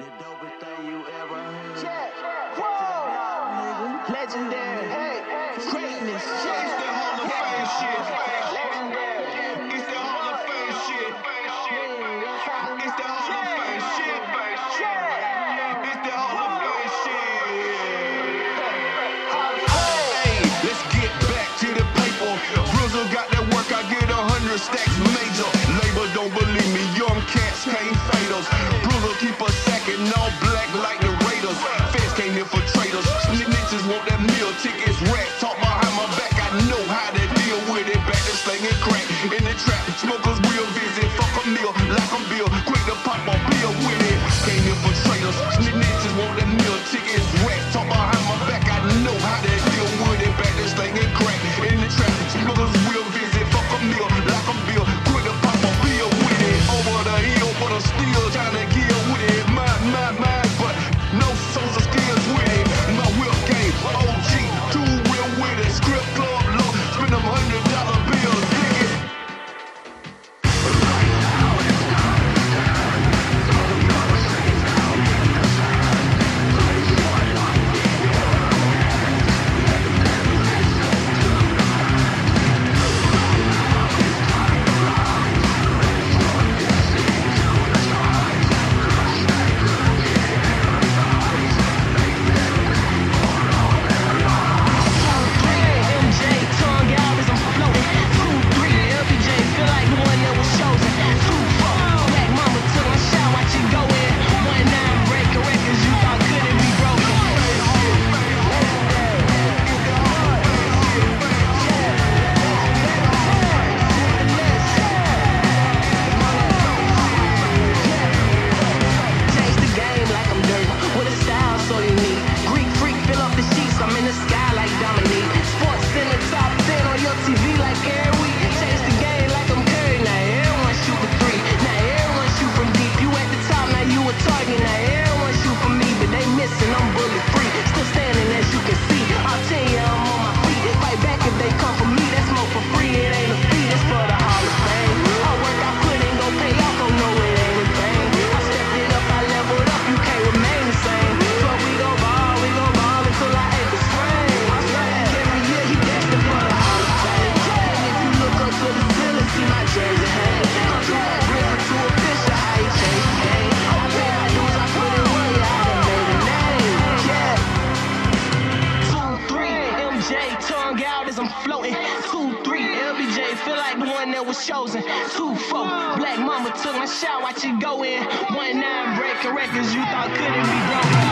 The dopest thing you ever heard. Check. Whoa. Legendary. Hey. Greatness. Shit. It's the Hall of Fame shit. Legendary. It's the Hall of Fame shit. It's the Hall of Fame shit. was chosen. Two four, black mama took my shot, watch it go in. One nine breaking records you thought couldn't be broken.